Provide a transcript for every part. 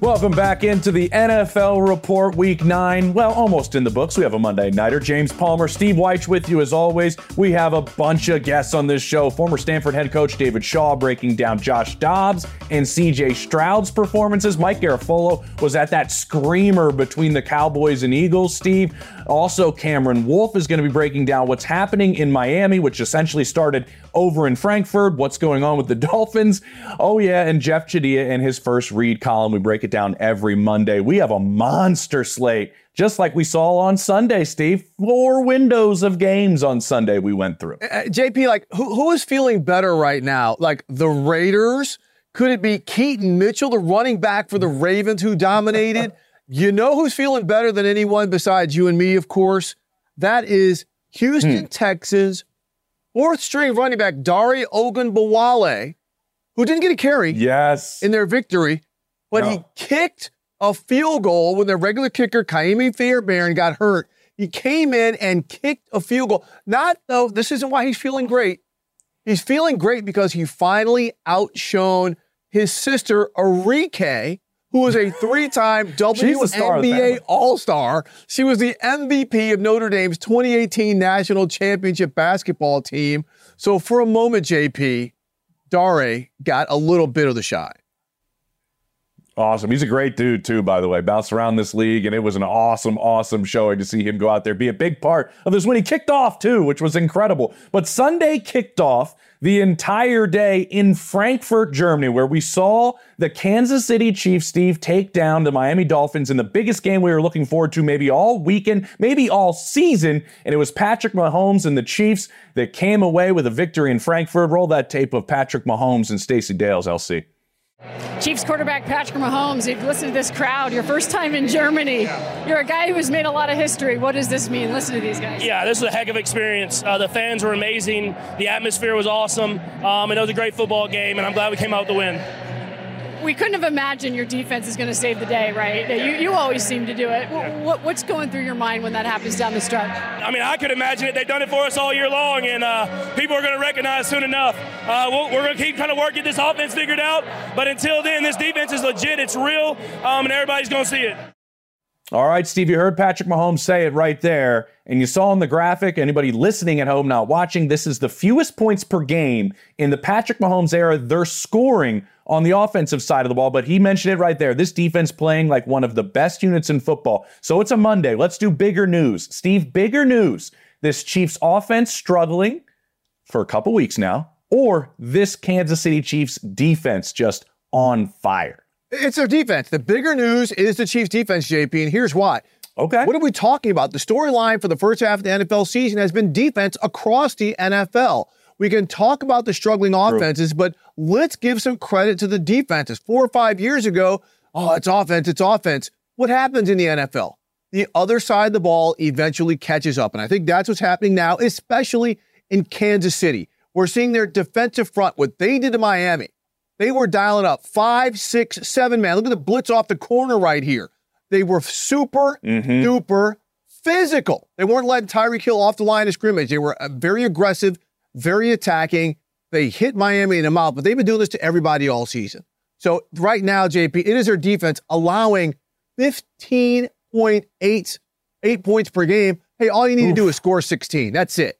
Welcome back into the NFL Report Week 9. Well, almost in the books. We have a Monday Nighter. James Palmer, Steve Wyche with you as always. We have a bunch of guests on this show. Former Stanford head coach David Shaw breaking down Josh Dobbs and CJ Stroud's performances. Mike Garafolo was at that screamer between the Cowboys and Eagles, Steve. Also, Cameron Wolfe is going to be breaking down what's happening in Miami, which essentially started over in Frankfurt, what's going on with the Dolphins. Oh, yeah, and Jeff Chadiha in his first read column. We break it down every Monday. We have a monster slate, just like we saw on Sunday, Steve. Four windows of games on Sunday we went through. Uh, JP, like, who, who is feeling better right now? Like, the Raiders? Could it be Keaton Mitchell, the running back for the Ravens who dominated? You know who's feeling better than anyone besides you and me, of course? That is Houston, hmm. Texans, fourth string running back Dare Ogunbowale, who didn't get a carry yes. in their victory, but no. he kicked a field goal when their regular kicker, Ka'imi Fairbairn, got hurt. He came in and kicked a field goal. Not though, this isn't why he's feeling great. He's feeling great because he finally outshone his sister, Arike, who was a three-time WNBA All-Star. She was the MVP of Notre Dame's 2018 National Championship basketball team. So for a moment, JP, Dare got a little bit of the shine. Awesome. He's a great dude, too, by the way. Bounced around this league, and it was an awesome, awesome showing to see him go out there, be a big part of this when he kicked off, too, which was incredible. But Sunday kicked off the entire day in Frankfurt, Germany, where we saw the Kansas City Chiefs, Steve, take down the Miami Dolphins in the biggest game we were looking forward to maybe all weekend, maybe all season. And it was Patrick Mahomes and the Chiefs that came away with a victory in Frankfurt. Roll that tape of Patrick Mahomes and Stacey Dales, LC. Chiefs quarterback Patrick Mahomes, you've listened to this crowd, your first time in Germany. You're a guy who has made a lot of history. What does this mean? Listen to these guys. Yeah, this was a heck of experience. Uh, the fans were amazing. The atmosphere was awesome. Um, and it was a great football game, and I'm glad we came out with the win we couldn't have imagined your defense is going to save the day, right? You, you always seem to do it. What, what's going through your mind when that happens down the stretch? I mean, I could imagine it. They've done it for us all year long, and uh, people are going to recognize soon enough. Uh, we we are going to keep trying to work get this offense figured out, but until then, this defense is legit. It's real, um, and everybody's going to see it. All right, Steve, you heard Patrick Mahomes say it right there, and you saw in the graphic. Anybody listening at home not watching, this is the fewest points per game in the Patrick Mahomes era. They're scoring on the offensive side of the ball, but he mentioned it right there. This defense playing like one of the best units in football. So it's a Monday. Let's do bigger news. Steve, bigger news. This Chiefs offense struggling for a couple weeks now, or this Kansas City Chiefs defense just on fire. It's their defense. The bigger news is the Chiefs defense, JP, and here's why. Okay. What are we talking about? The storyline for the first half of the NFL season has been defense across the NFL. We can talk about the struggling offenses, True. but let's give some credit to the defenses. Four or five years ago, oh, it's offense, it's offense. What happens in the NFL? The other side of the ball eventually catches up. And I think that's what's happening now, especially in Kansas City. We're seeing their defensive front, what they did to Miami. They were dialing up five, six, seven man. Look at the blitz off the corner right here. They were super mm-hmm. duper physical. They weren't letting Tyreek Hill off the line of scrimmage. They were uh, very aggressive, very attacking. They hit Miami in the mouth, but they've been doing this to everybody all season. So right now, JP, it is their defense allowing 15.8 eight points per game. Hey, all you need Oof. to do is score 16. That's it.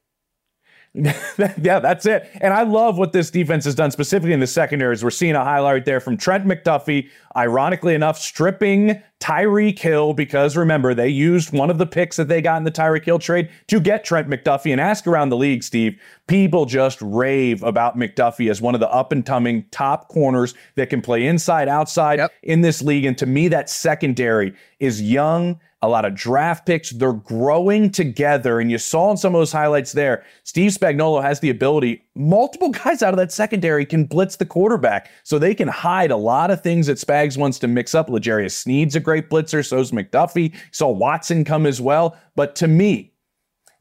yeah, that's it. And I love what this defense has done specifically in the secondaries. We're seeing a highlight there from Trent McDuffie, ironically enough, stripping Tyreek Hill because remember, they used one of the picks that they got in the Tyreek Hill trade to get Trent McDuffie. And ask around the league, Steve, people just rave about McDuffie as one of the up and coming top corners that can play inside, outside Yep. in this league. And to me, that secondary is young a lot of draft picks. They're growing together. And you saw in some of those highlights there, Steve Spagnuolo has the ability, multiple guys out of that secondary can blitz the quarterback. So they can hide a lot of things that Spags wants to mix up. L'Jarius Sneed's a great blitzer. So's McDuffie. Saw Watson come as well. But to me,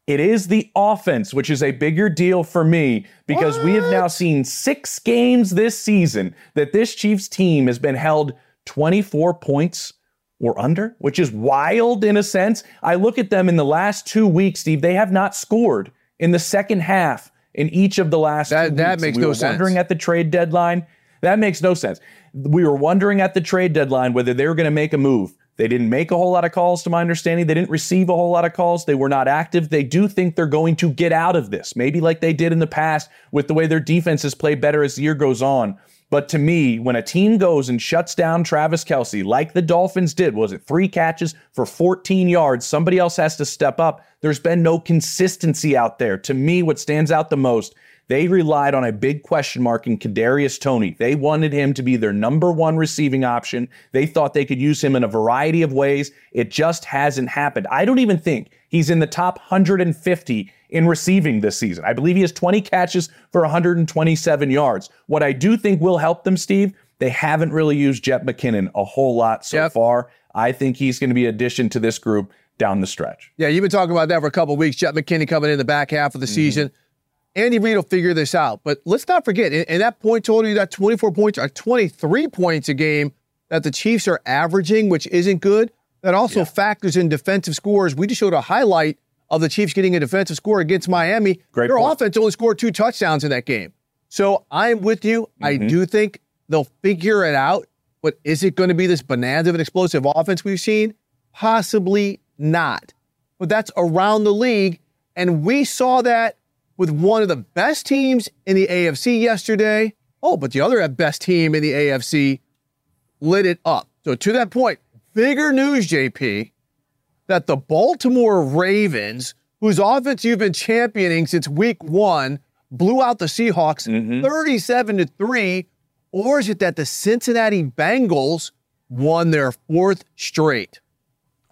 it is the offense, which is a bigger deal for me because we have now seen six games this season that this Chiefs team has been held 24 points or under, which is wild in a sense. I look at them in the last two weeks, Steve, they have not scored in the second half in each of the last That- two that weeks. makes we no were sense. Wondering at the trade deadline, that makes no sense. We were wondering at the trade deadline whether they were going to make a move. They didn't make a whole lot of calls, to my understanding. They didn't receive a whole lot of calls. They were not active. They do think they're going to get out of this, maybe like they did in the past with the way their defenses play better as the year goes on. But to me, when a team goes and shuts down Travis Kelce, like the Dolphins did, was it three catches for 14 yards? Somebody else has to step up. There's been no consistency out there. To me, what stands out the most, they relied on a big question mark in Kadarius Toney. They wanted him to be their number one receiving option. They thought they could use him in a variety of ways. It just hasn't happened. I don't even think he's in the top 150 in receiving this season. I believe he has 20 catches for 127 yards. What I do think will help them, Steve, they haven't really used Jet McKinnon a whole lot so Yep. far. I think he's going to be an addition to this group down the stretch. Yeah, you've been talking about that for a couple of weeks. Jet McKinnon coming in the back half of the mm-hmm. season. Andy Reid will figure this out. But let's not forget, in, in that point total, you got 24 points or 23 points a game that the Chiefs are averaging, which isn't good. That also factors in defensive scores. We just showed a highlight of the Chiefs getting a defensive score against Miami. Great Their point. offense only scored two touchdowns in that game. So I'm with you. I mm-hmm. do think they'll figure it out. But is it going to be this bonanza of an explosive offense we've seen? Possibly not. But that's around the league. And we saw that with one of the best teams in the AFC yesterday. Oh, but the other best team in the AFC lit it up. So to that point, bigger news, JP, that the Baltimore Ravens, whose offense you've been championing since week one, blew out the Seahawks mm-hmm. 37 to 3. Or is it that the Cincinnati Bengals won their fourth straight?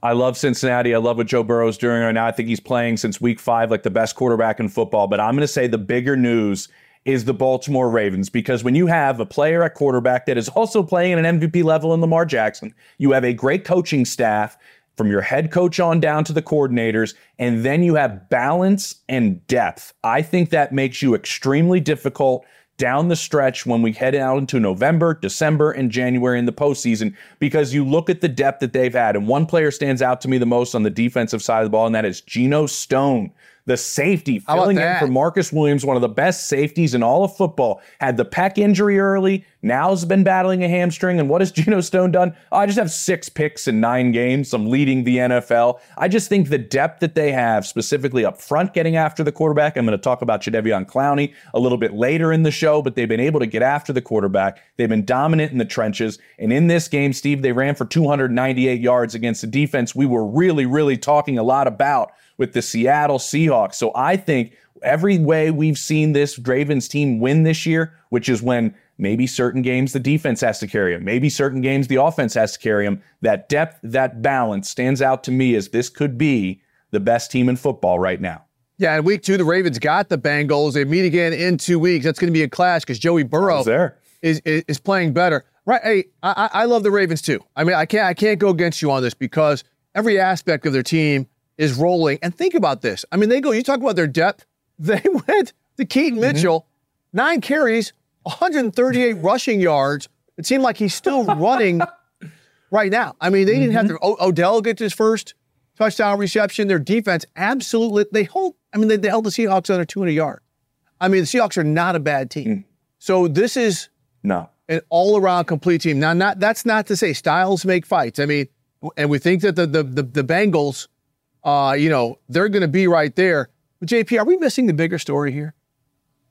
I love Cincinnati. I love what Joe Burrow's doing right now. I think he's playing since week five like the best quarterback in football. But I'm going to say the bigger news is the Baltimore Ravens because when you have a player at quarterback that is also playing at an MVP level in Lamar Jackson, you have a great coaching staff from your head coach on down to the coordinators, and then you have balance and depth. I think that makes you extremely difficult down the stretch when we head out into November, December, and January in the postseason because you look at the depth that they've had. And one player stands out to me the most on the defensive side of the ball, and that is Geno Stone. The safety filling in for Marcus Williams, one of the best safeties in all of football, had the pec injury early. Now has been battling a hamstring. And what has Geno Stone done? Oh, I just have six picks in nine games. I'm leading the NFL. I just think the depth that they have, specifically up front, getting after the quarterback. I'm going to talk about Jadeveon Clowney a little bit later in the show, but they've been able to get after the quarterback. They've been dominant in the trenches. And in this game, Steve, they ran for 298 yards against a defense we were really, really talking a lot about with the Seattle Seahawks. So I think every way we've seen this Ravens team win this year, which is when maybe certain games the defense has to carry them, maybe certain games the offense has to carry them, that depth, that balance stands out to me as this could be the best team in football right now. Yeah, in week two, the Ravens got the Bengals. They meet again in two weeks. That's going to be a clash because Joey Burrow. Is, is is playing better. Right? Hey, I, I I love the Ravens too. I mean, I can't I can't go against you on this because every aspect of their team is rolling. And think about this. I mean, they go. You talk about their depth. They went to Keaton mm-hmm. Mitchell, nine carries, 138 rushing yards. It seemed like he's still running right now. I mean, they didn't have mm-hmm. to. O- Odell get his first touchdown reception. Their defense absolutely. They hold. I mean, they, they held the Seahawks under 200 yards. I mean, the Seahawks are not a bad team. Mm. So this is No. an all-around complete team. Now, not that's not to say styles make fights. I mean, and we think that the the the, the Bengals, uh, you know, they're going to be right there. But JP, are we missing the bigger story here?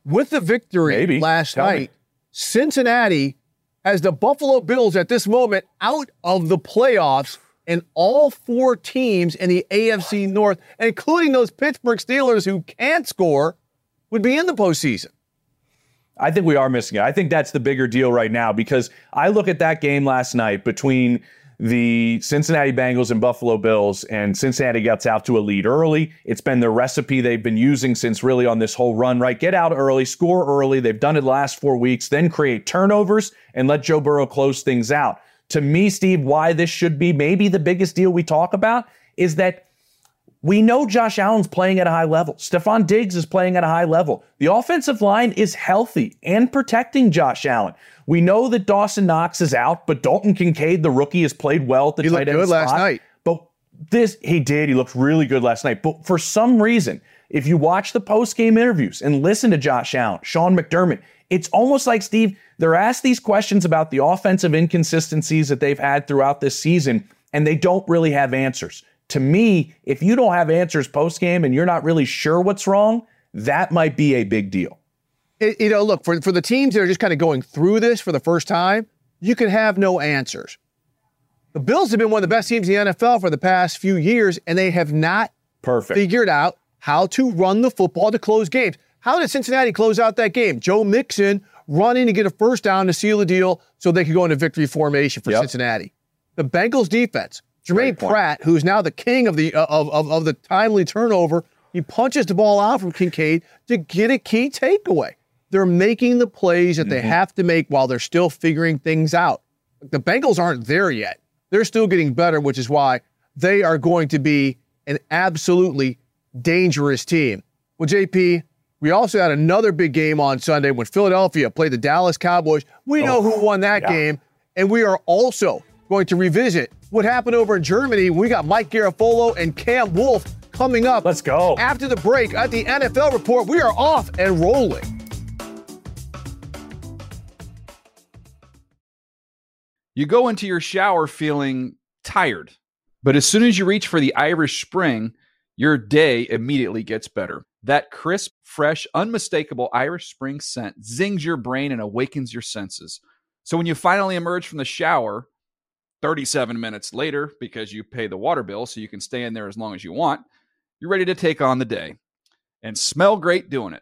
With the victory Maybe. last Tell me. night, Cincinnati has the Buffalo Bills at this moment out of the playoffs, and all four teams in the AFC North, including those Pittsburgh Steelers who can't score, would be in the postseason. I think we are missing it. I think that's the bigger deal right now because I look at that game last night between the Cincinnati Bengals and Buffalo Bills, and Cincinnati gets out to a lead early. It's been the recipe they've been using since really on this whole run, right? Get out early, score early. They've done it last four weeks, then create turnovers and let Joe Burrow close things out. To me, Steve, why this should be maybe the biggest deal we talk about is that we know Josh Allen's playing at a high level. Stefon Diggs is playing at a high level. The offensive line is healthy and protecting Josh Allen. We know that Dawson Knox is out, but Dalton Kincaid, the rookie, has played well at the He tight looked end good last night. But this, he did. He looked really good last night. But for some reason, if you watch the post game interviews and listen to Josh Allen, Sean McDermott, it's almost like, Steve, they're asked these questions about the offensive inconsistencies that they've had throughout this season, and they don't really have answers. To me, if you don't have answers post game and you're not really sure what's wrong, that might be a big deal. It- you know, look, for, for the teams that are just kind of going through this for the first time, you can have no answers. The Bills have been one of the best teams in the NFL for the past few years, and they have not Perfect. figured out how to run the football to close games. How did Cincinnati close out that game? Joe Mixon running to get a first down to seal the deal so they could go into victory formation for Yep. Cincinnati. The Bengals defense, Germaine. Pratt, who's now the king of the uh, of, of, of the timely turnover, he punches the ball out from Kincaid to get a key takeaway. They're making the plays that they Mm-hmm. have to make while they're still figuring things out. The Bengals aren't there yet. They're still getting better, which is why they are going to be an absolutely dangerous team. Well, JP, we also had another big game on Sunday when Philadelphia played the Dallas Cowboys. We know who won that yeah. game, and we are also going to revisit what happened over in Germany. We got Mike Garafolo and Cam Wolfe coming up. Let's go. After the break at the NFL report, we are off and rolling. You go into your shower feeling tired, but as soon as you reach for the Irish Spring, your day immediately gets better. That crisp, fresh, unmistakable Irish Spring scent zings your brain and awakens your senses. So when you finally emerge from the shower, 37 minutes later, because you pay the water bill so you can stay in there as long as you want, you're ready to take on the day and smell great doing it.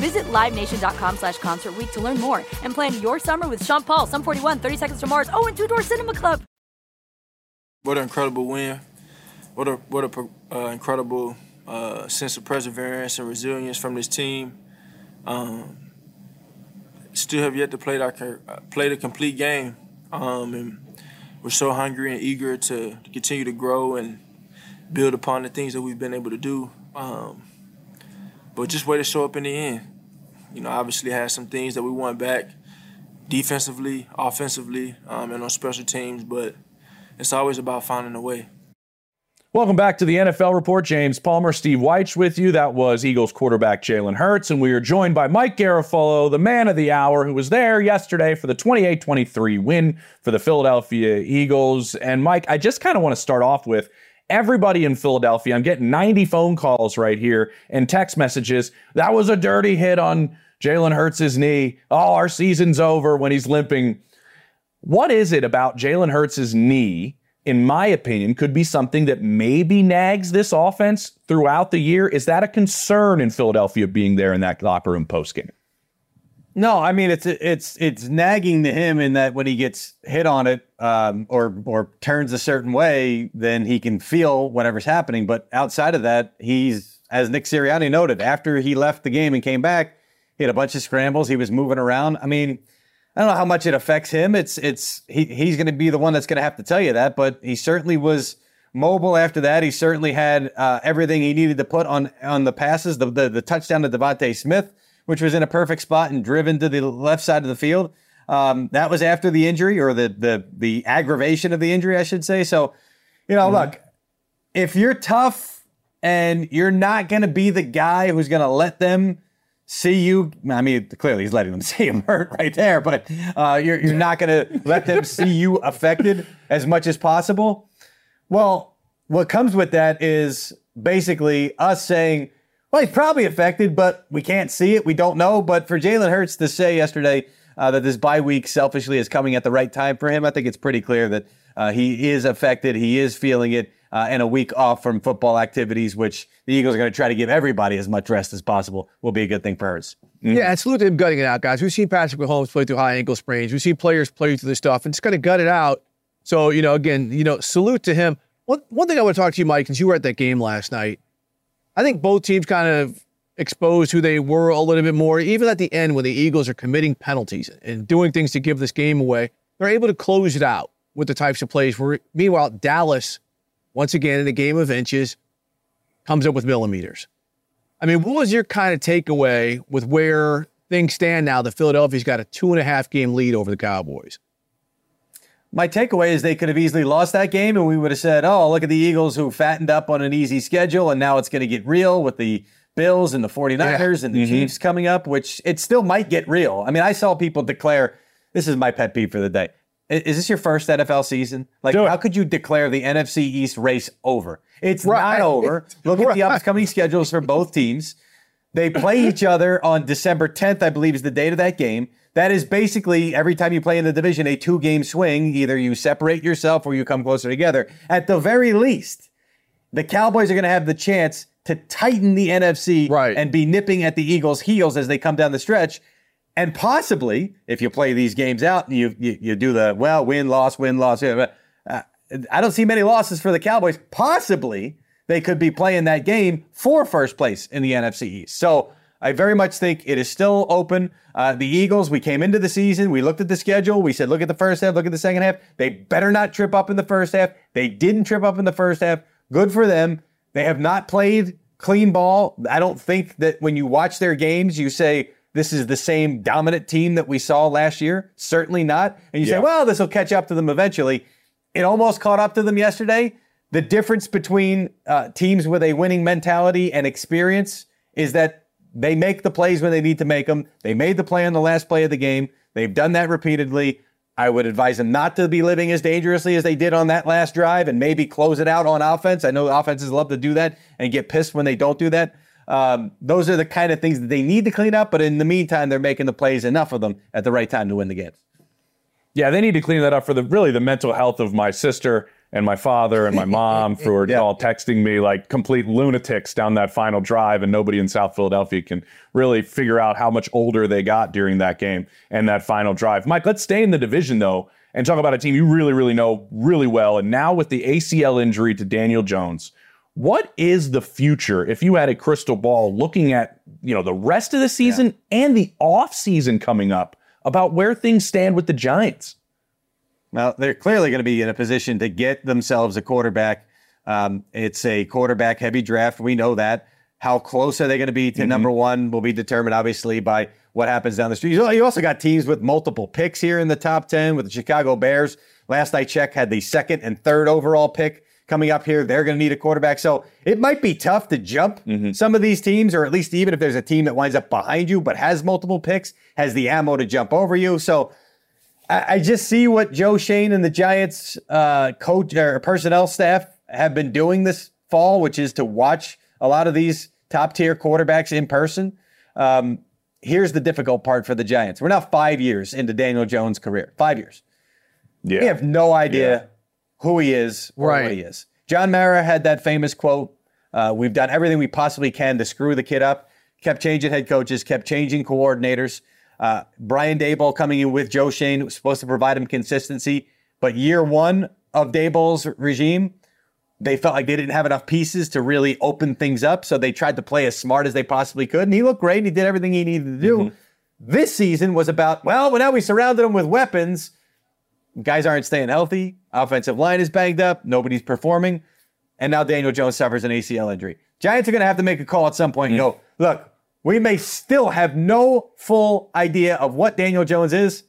Visit LiveNation.com slash Concert to learn more and plan your summer with Sean Paul, Sum 41, 30 Seconds to Mars, oh, and Two Door Cinema Club. What an incredible win! What a what a uh, incredible uh, sense of perseverance and resilience from this team. Um, still have yet to play our play the complete game, um, and we're so hungry and eager to continue to grow and build upon the things that we've been able to do. Um, but just way to show up in the end. You know, obviously had some things that we want back defensively, offensively, um, and on special teams, but it's always about finding a way. Welcome back to the NFL Report. James Palmer, Steve Wyche with you. That was Eagles quarterback Jalen Hurts. And we are joined by Mike Garafolo, the man of the hour, who was there yesterday for the 28 23 win for the Philadelphia Eagles. And Mike, I just kind of want to start off with everybody in Philadelphia. I'm getting 90 phone calls right here and text messages. That was a dirty hit on Jalen Hurts' knee. Oh, our season's over when he's limping. What is it about Jalen Hurts' knee? in my opinion, could be something that maybe nags this offense throughout the year. Is that a concern in Philadelphia being there in that locker room postgame? No, I mean it's it's it's nagging to him in that when he gets hit on it um, or or turns a certain way, then he can feel whatever's happening. But outside of that, he's as Nick Sirianni noted after he left the game and came back, he had a bunch of scrambles. He was moving around. I mean, I don't know how much it affects him. It's it's he, he's going to be the one that's going to have to tell you that, but he certainly was mobile after that. He certainly had uh, everything he needed to put on on the passes. The the, the touchdown to DeVonta Smith, which was in a perfect spot and driven to the left side of the field. Um, that was after the injury or the the the aggravation of the injury, I should say. So, you know, look, if you're tough and you're not going to be the guy who's going to let them see you. I mean, clearly he's letting them see him hurt right there, but uh, you're, you're not going to let them see you affected as much as possible. Well, what comes with that is basically us saying, well, he's probably affected, but we can't see it. We don't know. But for Jalen Hurts to say yesterday uh, that this bye week selfishly is coming at the right time for him, I think it's pretty clear that uh, he is affected. He is feeling it. Uh, and a week off from football activities, which the Eagles are going to try to give everybody as much rest as possible, will be a good thing for Hurts. Yeah, and salute to him gutting it out, guys. We've seen Patrick Mahomes play through high ankle sprains. We've seen players play through this stuff, and just going to gut it out. So, you know, again, you know, salute to him. One, one thing I want to talk to you, Mike, since you were at that game last night, I think both teams kind of exposed who they were a little bit more. Even at the end, when the Eagles are committing penalties and doing things to give this game away, they're able to close it out with the types of plays. Where meanwhile, Dallas, once again in a game of inches, comes up with millimeters. I mean, what was your kind of takeaway with where things stand now The Philadelphia's got a two and a half game lead over the Cowboys? My takeaway is they could have easily lost that game, and we would have said, "Oh, look at the Eagles who fattened up on an easy schedule, and now it's going to get real with the Bills and the 49ers Yeah. and the Mhm. Chiefs coming up." Which it still might get real. I mean, I saw people declare, "This is my pet peeve for the day." Is this your first NFL season? Like, how could you declare the NFC East race over? It's not over. Look at the upcoming schedules for both teams. They play each other on December 10th, I believe, is the date of that game. That is basically every time you play in the division, a two game swing. Either you separate yourself or you come closer together. At the very least, the Cowboys are going to have the chance to tighten the NFC and be nipping at the Eagles' heels as they come down the stretch. And possibly, if you play these games out and you, you, you do the, well, win, loss, win, loss, uh, I don't see many losses for the Cowboys. Possibly, they could be playing that game for first place in the NFC East. So I very much think it is still open. Uh, the Eagles, we came into the season, we looked at the schedule, we said, look at the first half, look at the second half. They better not trip up in the first half. They didn't trip up in the first half. Good for them. They have not played clean ball. I don't think that when you watch their games, you say, this is the same dominant team that we saw last year. Certainly not. And you say, well, this will catch up to them eventually. It almost caught up to them yesterday. The difference between uh, teams with a winning mentality and experience is that they make the plays when they need to make them. They made the play on the last play of the game. They've done that repeatedly. I would advise them not to be living as dangerously as they did on that last drive and maybe close it out on offense. I know offenses love to do that and get pissed when they don't do that. Um, those are the kind of things that they need to clean up. But in the meantime, they're making the plays enough of them at the right time to win the games. Yeah, they need to clean that up for the really the mental health of my sister and my father and my mom who are all texting me like complete lunatics down that final drive, and nobody in South Philadelphia can really figure out how much older they got during that game and that final drive. Mike, let's stay in the division though and talk about a team you really, really know really well. And now with the ACL injury to Daniel Jones, what is the future if you had a crystal ball looking at you know the rest of the season and the off season coming up about where things stand with the Giants? Well, they're clearly going to be in a position to get themselves a quarterback. Um, it's a quarterback heavy draft. We know that. How close are they going to be to number one will be determined, obviously, by what happens down the street. You also got teams with multiple picks here in the top 10 with the Chicago Bears. Last I checked, had the second and third overall pick coming up here. They're going to need a quarterback. So it might be tough to jump some of these teams, or at least even if there's a team that winds up behind you but has multiple picks, has the ammo to jump over you. So I, I just see what Joe Schoen and the Giants uh, coach or personnel staff have been doing this fall, which is to watch a lot of these top tier quarterbacks in person. Um, here's the difficult part for the Giants. We're now five years into Daniel Jones' career. Five years. Yeah. We have no idea who he is or Right. what he is. John Mara had that famous quote uh, We've done everything we possibly can to screw the kid up. Kept changing head coaches, kept changing coordinators. Uh, Brian Daboll coming in with Joe Schoen was supposed to provide him consistency. But year one of Daboll's regime, they felt like they didn't have enough pieces to really open things up. So they tried to play as smart as they possibly could. And he looked great and he did everything he needed to do. This season was about, well, well, now we surrounded him with weapons. Guys aren't staying healthy. Offensive line is banged up. Nobody's performing. and now Daniel Jones suffers an ACL injury. Giants are going to have to make a call at some point and go, look, we may still have no full idea of what Daniel Jones is,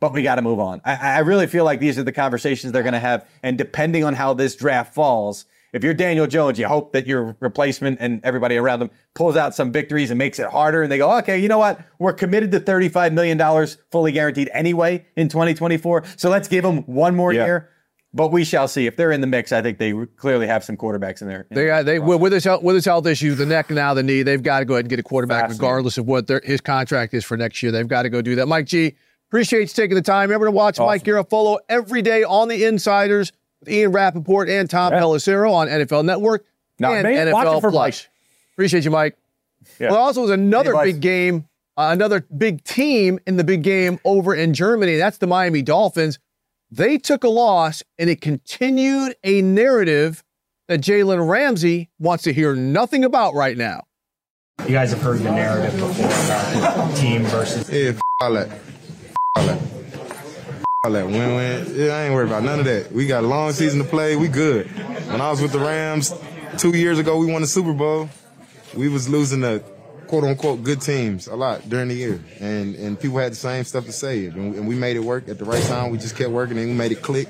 but we got to move on. I, I really feel like these are the conversations they're going to have. And depending on how this draft falls, if you're Daniel Jones, you hope that your replacement and everybody around them pulls out some victories and makes it harder. And they go, okay, you know what? We're committed to $35 million fully guaranteed anyway in 2024. So let's give them one more Yeah. year. But we shall see. If they're in the mix, I think they clearly have some quarterbacks in there. They got they with his health, with his health issues, the neck and now the knee. They've got to go ahead and get a quarterback, regardless of what their, his contract is for next year. They've got to go do that. Mike G, appreciate you taking the time. Remember to watch Mike Garafolo every day on the Insiders with Ian Rapoport and Tom Pelissero on NFL Network Now, and man, NFL for Plus. Appreciate you, Mike. Well, also was another Hey, big game, uh, another big team in the big game over in Germany. That's the Miami Dolphins. They took a loss, and it continued a narrative that Jalen Ramsey wants to hear nothing about right now. You guys have heard the narrative before about team versus. Yeah, f- all that. F- all that. F- all that. Win win. Yeah, I ain't worried about none of that. We got a long season to play. We good. When I was with the Rams two years ago, we won the Super Bowl. We was losing to quote unquote good teams a lot during the year, and and people had the same stuff to say, and, and we made it work at the right time. We just kept working, and we made it click.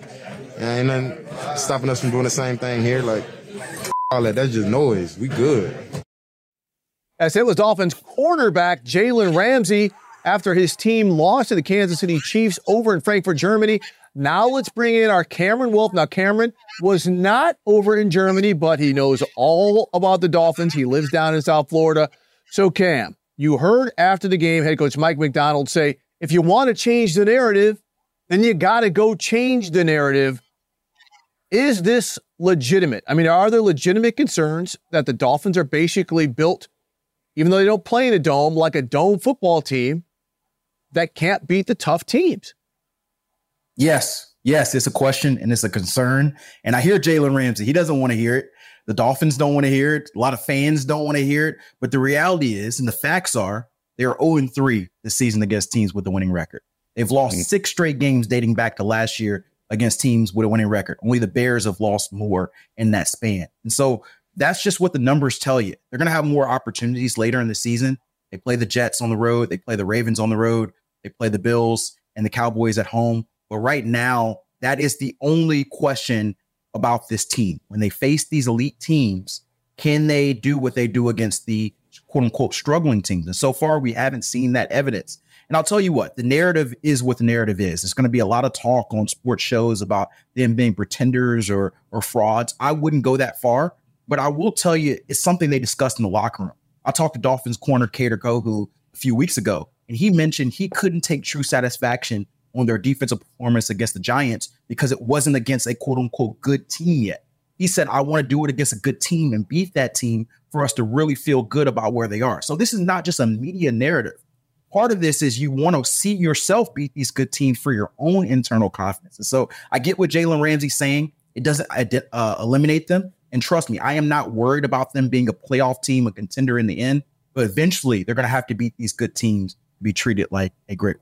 And ain't nothing stopping us from doing the same thing here. Like all that. That's just noise. We good. As it was Dolphins cornerback Jalen Ramsey after his team lost to the Kansas City Chiefs over in Frankfurt, Germany. Now let's bring in our Cameron Wolfe. Now, Cameron was not over in Germany, but he knows all about the Dolphins. He lives down in South Florida. So, Cam, you heard after the game head coach Mike McDaniel say, if you want to change the narrative, then you got to go change the narrative. Is this legitimate? I mean, are there legitimate concerns that the Dolphins are basically built, even though they don't play in a dome, like a dome football team that can't beat the tough teams? Yes, yes, it's a question and it's a concern. And I hear Jalen Ramsey. He doesn't want to hear it. The Dolphins don't want to hear it. A lot of fans don't want to hear it. But the reality is, and the facts are, they are 0 3 this season against teams with a winning record. They've lost mm-hmm. six straight games dating back to last year against teams with a winning record. Only the Bears have lost more in that span. And so that's just what the numbers tell you. They're going to have more opportunities later in the season. They play the Jets on the road, they play the Ravens on the road, they play the Bills and the Cowboys at home. But right now, that is the only question about this team. When they face these elite teams, can they do what they do against the quote unquote struggling teams? And so far, we haven't seen that evidence. And I'll tell you what, the narrative is what the narrative is. There's going to be a lot of talk on sports shows about them being pretenders or or frauds. I wouldn't go that far, but I will tell you it's something they discussed in the locker room. I talked to Dolphins corner Kader Kohou a few weeks ago, and he mentioned he couldn't take true satisfaction on their defensive performance against the Giants because it wasn't against a quote unquote good team yet. He said, I want to do it against a good team and beat that team for us to really feel good about where they are. So this is not just a media narrative. Part of this is you want to see yourself beat these good teams for your own internal confidence. And so I get what Jalen Ramsey's saying. It doesn't uh, eliminate them. And trust me, I am not worried about them being a playoff team, a contender in the end. But eventually, they're going to have to beat these good teams to be treated like a great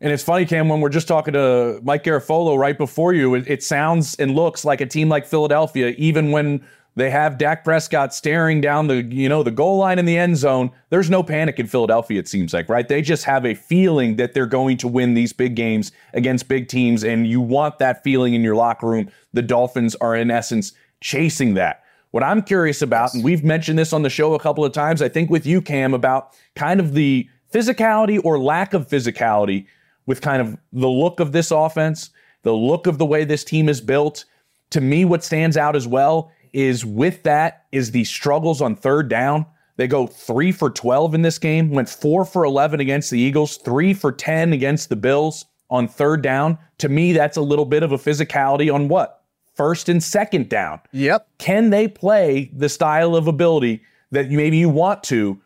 And it's funny, Cam, when we're just talking to Mike Garafolo right before you, it, it sounds and looks like a team like Philadelphia, even when they have Dak Prescott staring down the, you know, the goal line in the end zone. There's no panic in Philadelphia, it seems like, right? They just have a feeling that they're going to win these big games against big teams, and you want that feeling in your locker room. The Dolphins are, in essence, chasing that. What I'm curious about, and we've mentioned this on the show a couple of times, I think with you, Cam, about kind of the physicality or lack of physicality with kind of the look of this offense, the look of the way this team is built. To me, what stands out as well is with that is the struggles on third down. They go three for 12 in this game, went four for 11 against the Eagles, three for 10 against the Bills on third down. To me, that's a little bit of a physicality on what? First and second down. Yep. Can they play the style of ability that maybe you want to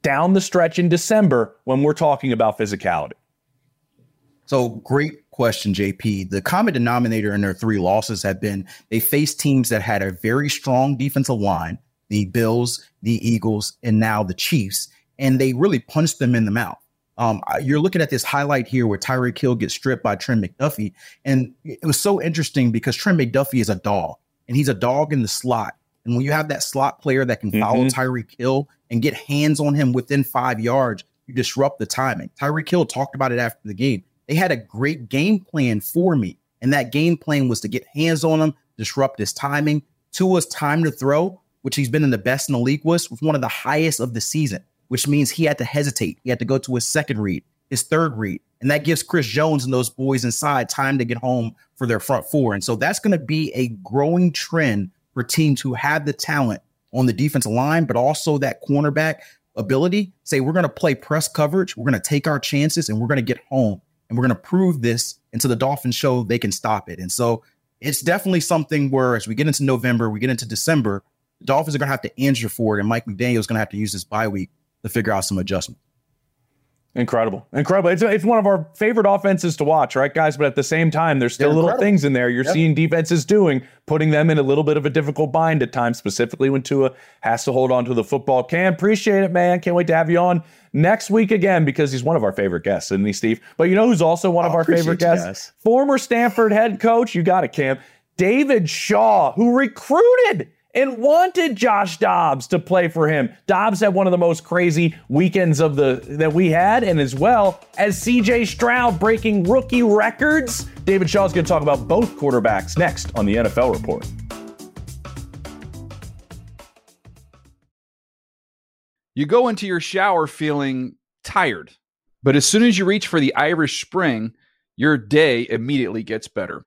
down the stretch in December when we're talking about physicality? So great question, JP. The common denominator in their three losses have been they faced teams that had a very strong defensive line, the Bills, the Eagles, and now the Chiefs, and they really punched them in the mouth. Um, you're looking at this highlight here where Tyreek Hill gets stripped by Trent McDuffie, and it was so interesting because Trent McDuffie is a dog. and he's a dog in the slot. And when you have that slot player that can follow Mhm. Tyreek Hill and get hands on him within five yards, you disrupt the timing. Tyreek Hill talked about it after the game. They had a great game plan for me. And that game plan was to get hands on him, disrupt his timing. Tua's time to throw, which he's been in the best in the league was, was one of the highest of the season, which means he had to hesitate. He had to go to his second read, his third read. And that gives Chris Jones and those boys inside time to get home for their front four. And so that's going to be a growing trend for teams who have the talent on the defensive line, but also that cornerback ability. Say, we're going to play press coverage, we're going to take our chances, and we're going to get home. And we're going to prove this until the Dolphins show they can stop it. And so it's definitely something where as we get into November, we get into December, the Dolphins are going to have to answer for it. And Mike McDaniel is going to have to use this bye week to figure out some adjustments. Incredible. Incredible. It's, it's one of our favorite offenses to watch, right, guys? But at the same time, there's still They're little incredible. things in there you're Yep. seeing defenses doing, putting them in a little bit of a difficult bind at times, specifically when Tua has to hold on to the football. Cam, appreciate it, man. Can't wait to have you on next week again because he's one of our favorite guests, isn't he, Steve? But you know who's also one of oh, our favorite guests? Former Stanford head coach. You got it, Cam. David Shaw, who recruited and wanted Josh Dobbs to play for him. Dobbs had one of the most crazy weekends of the that we had, and as well as CJ Stroud breaking rookie records. David Shaw's going to talk about both quarterbacks next on the NFL Report. You go into your shower feeling tired, but as soon as you reach for the Irish Spring, your day immediately gets better.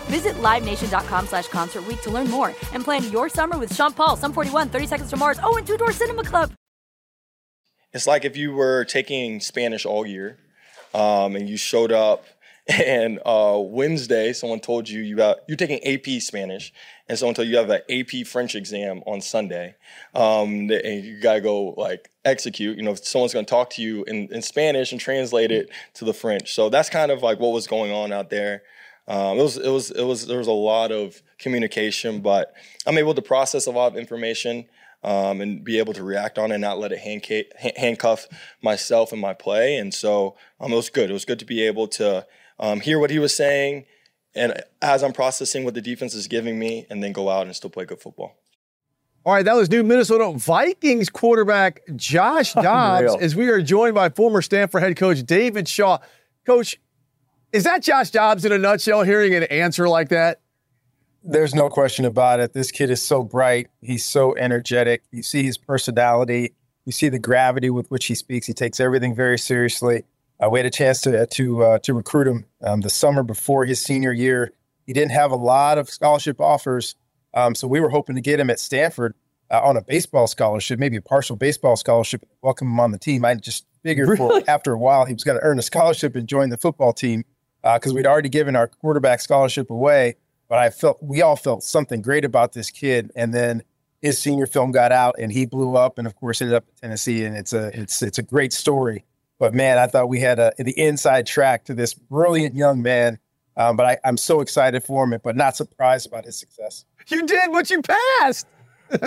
Visit LiveNation.com slash Concert to learn more and plan your summer with Sean Paul, Sum 41, 30 Seconds to Mars, oh, and Two Door Cinema Club. It's like if you were taking Spanish all year, um, and you showed up, and uh, Wednesday someone told you you got you're taking AP Spanish, and someone told you you have an AP French exam on Sunday, um, and you gotta go like execute. You know, if someone's gonna talk to you in, in Spanish and translate it to the French. So that's kind of like what was going on out there. Um, it was it was it was there was a lot of communication, but I'm able to process a lot of information um, and be able to react on it and not let it handca- handcuff myself and my play. And so um, it was good. It was good to be able to um, hear what he was saying, and as I'm processing what the defense is giving me, and then go out and still play good football. All right, that was new Minnesota Vikings quarterback Josh Dobbs. Unreal. As we are joined by former Stanford head coach David Shaw. Coach, is that Josh Dobbs in a nutshell? Hearing an answer like that. There's no question about it. This kid is so bright. He's so energetic. You see his personality. You see the gravity with which he speaks. He takes everything very seriously. Uh, we had a chance to to uh, to recruit him um, the summer before his senior year. He didn't have a lot of scholarship offers, um, so we were hoping to get him at Stanford uh, on a baseball scholarship, maybe a partial baseball scholarship. Welcome him on the team. I just figured for after a while he was going to earn a scholarship and join the football team because we'd already given our quarterback scholarship away. But I felt we all felt something great about this kid, and then his senior film got out, and he blew up, and of course ended up in Tennessee, and it's a it's it's a great story. But man, I thought we had a, the inside track to this brilliant young man. Um, but I, I'm so excited for him, but not surprised about his success. You did what you passed.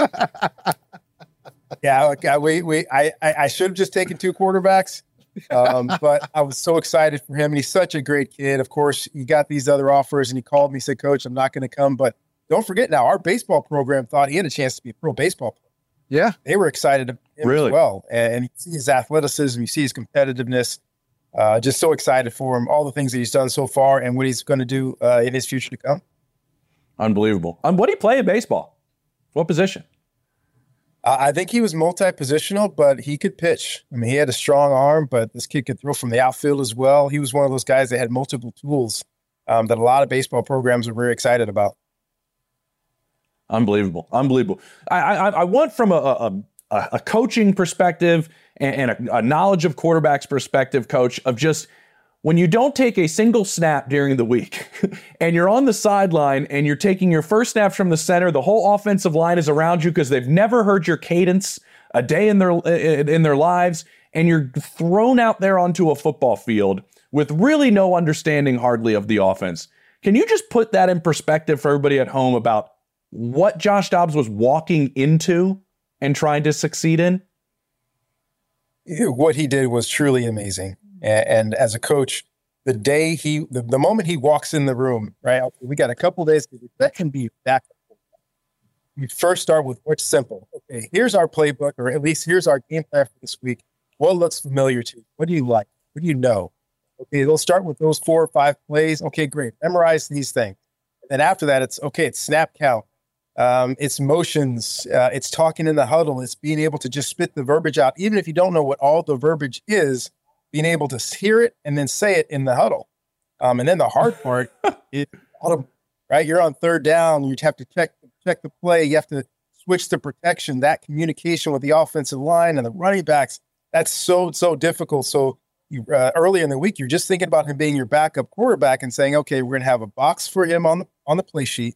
yeah, I, we, we, I, I I should have just taken two quarterbacks, um, but I was so excited for him, and he's such a great kid. Of course, he got these other offers, and he called me, said, "Coach, I'm not going to come." But don't forget now, our baseball program thought he had a chance to be a pro baseball player. Yeah, they were excited Really? as well, and, and you see his athleticism, you see his competitiveness. Uh, just so excited for him, all the things that he's done so far, and what he's going to do uh, in his future to come. Unbelievable. Um, what do you play in baseball? What position? I think he was multi-positional, but he could pitch. I mean, he had a strong arm, but this kid could throw from the outfield as well. He was one of those guys that had multiple tools um, that a lot of baseball programs are very excited about. Unbelievable, unbelievable. I I, I want from a a, a, coaching perspective and, and a, a knowledge of quarterbacks perspective, coach, of just when you don't take a single snap during the week and you're on the sideline and you're taking your first snaps from the center, the whole offensive line is around you because they've never heard your cadence a day in their in their lives and you're thrown out there onto a football field with really no understanding hardly of the offense. Can you just put that in perspective for everybody at home about what Josh Dobbs was walking into and trying to succeed in? What he did was truly amazing. And, and as a coach, the day he, the, the, moment he walks in the room, right? We got a couple days. That can be back. We first start with what's simple. Okay, here's our playbook, or at least here's our game plan for this week. What looks familiar to you? What do you like? What do you know? Okay, they'll start with those four or five plays. Okay, great. Memorize these things. And after that, it's okay, it's snap count. Um, it's motions, uh, it's talking in the huddle, it's being able to just spit the verbiage out, even if you don't know what all the verbiage is, being able to hear it and then say it in the huddle. Um, and then the hard part is, right? You're on third down, you have to check check the play, you have to switch to protection. That communication with the offensive line and the running backs, that's so so difficult. So you, uh, earlier in the week, you're just thinking about him being your backup quarterback and saying, okay, we're going to have a box for him on the on the play sheet,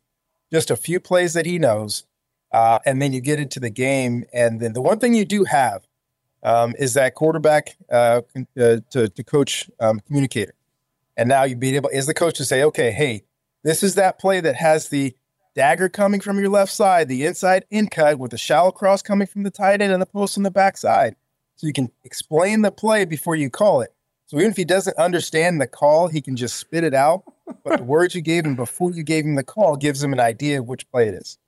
just a few plays that he knows, uh, and then you get into the game. And then the one thing you do have um, is that quarterback uh, uh, to, to coach um, communicator. And now you'd be able, as the coach, to say, okay, hey, this is that play that has the dagger coming from your left side, the inside in cut with the shallow cross coming from the tight end and the post on the backside so you can explain the play before you call it. So even if he doesn't understand the call, he can just spit it out. But the words you gave him before you gave him the call gives him an idea of which play it is.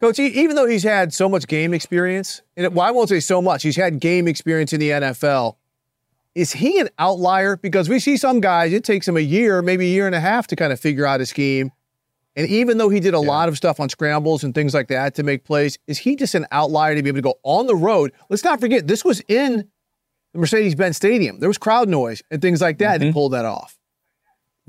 Coach, even though he's had so much game experience, and well, I won't say so much, he's had game experience in the NFL. Is he an outlier? Because we see some guys, it takes him a year, maybe a year and a half to kind of figure out a scheme. And even though he did a yeah. lot of stuff on scrambles and things like that to make plays, is he just an outlier to be able to go on the road? Let's not forget, this was in the Mercedes Benz Stadium. There was crowd noise and things like that mm-hmm. to pull that off.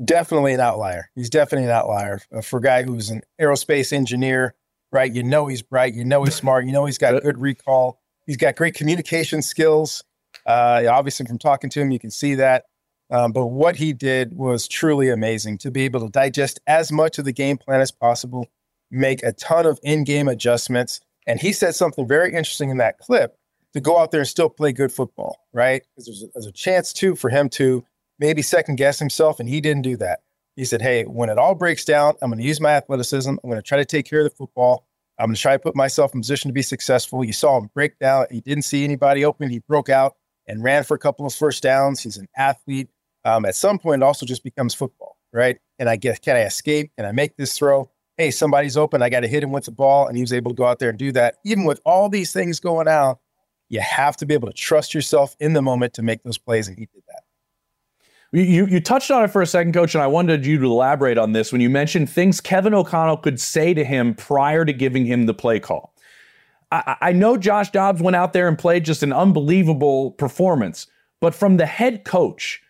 Definitely an outlier. He's definitely an outlier uh, for a guy who's an aerospace engineer, right? You know he's bright. You know he's smart. You know he's got good recall. He's got great communication skills. Uh, obviously, from talking to him, you can see that. Um, but what he did was truly amazing to be able to digest as much of the game plan as possible, make a ton of in game adjustments. And he said something very interesting in that clip to go out there and still play good football, right? Because there's, there's a chance too for him to maybe second guess himself. And he didn't do that. He said, Hey, when it all breaks down, I'm going to use my athleticism. I'm going to try to take care of the football. I'm going to try to put myself in position to be successful. You saw him break down. He didn't see anybody open. He broke out and ran for a couple of first downs. He's an athlete um, at some point it also just becomes football, right? And I guess, can I escape? Can I make this throw? Hey, somebody's open. I got to hit him with the ball. And he was able to go out there and do that. Even with all these things going out, you have to be able to trust yourself in the moment to make those plays. And he did that. You, you touched on it for a second, coach, and I wanted you to elaborate on this when you mentioned things Kevin O'Connell could say to him prior to giving him the play call. I, I know Josh Dobbs went out there and played just an unbelievable performance, but from the head coach,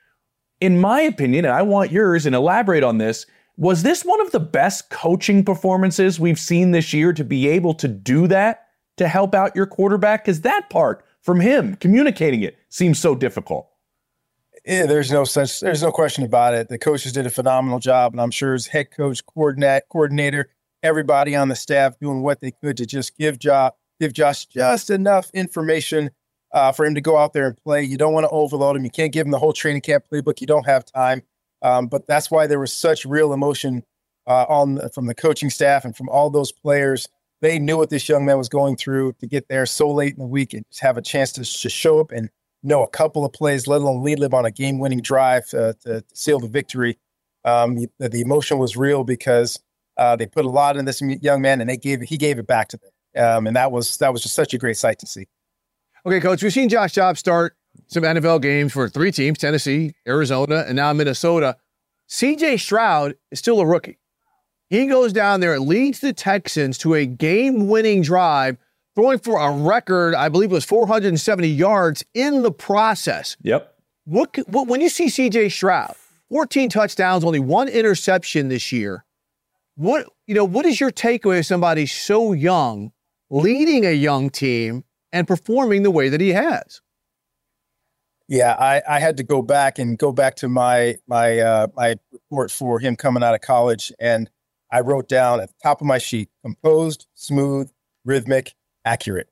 in my opinion, and I want yours and elaborate on this, was this one of the best coaching performances we've seen this year to be able to do that to help out your quarterback? Because that part from him communicating it seems so difficult. Yeah, there's no such there's no question about it. The coaches did a phenomenal job, and I'm sure his head coach, coordinate, coordinator, everybody on the staff doing what they could to just give Josh give Josh just enough information uh, for him to go out there and play. You don't want to overload him. You can't give him the whole training camp playbook. You don't have time. Um, but that's why there was such real emotion uh, on from the coaching staff and from all those players. They knew what this young man was going through to get there so late in the week and just have a chance to, to show up and know a couple of plays, let alone lead live on a game-winning drive uh, to, seal the victory. Um, the, the, emotion was real because uh, they put a lot in this young man, and they gave he gave it back to them, um, and that was that was just such a great sight to see. Okay, coach, we've seen Josh Dobbs start some NFL games for three teams Tennessee, Arizona, and now Minnesota. CJ Stroud is still a rookie. He goes down there, and leads the Texans to a game winning drive, throwing for a record, I believe it was 470 yards in the process. Yep. What, what when you see CJ Stroud, 14 touchdowns, only one interception this year, What you know, what is your takeaway of somebody so young, leading a young team and performing the way that he has? Yeah, I, I had to go back and go back to my my uh, my report for him coming out of college, and I wrote down at the top of my sheet: composed, smooth, rhythmic, accurate.